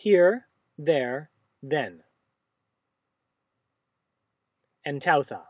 here, there, then. Entautha.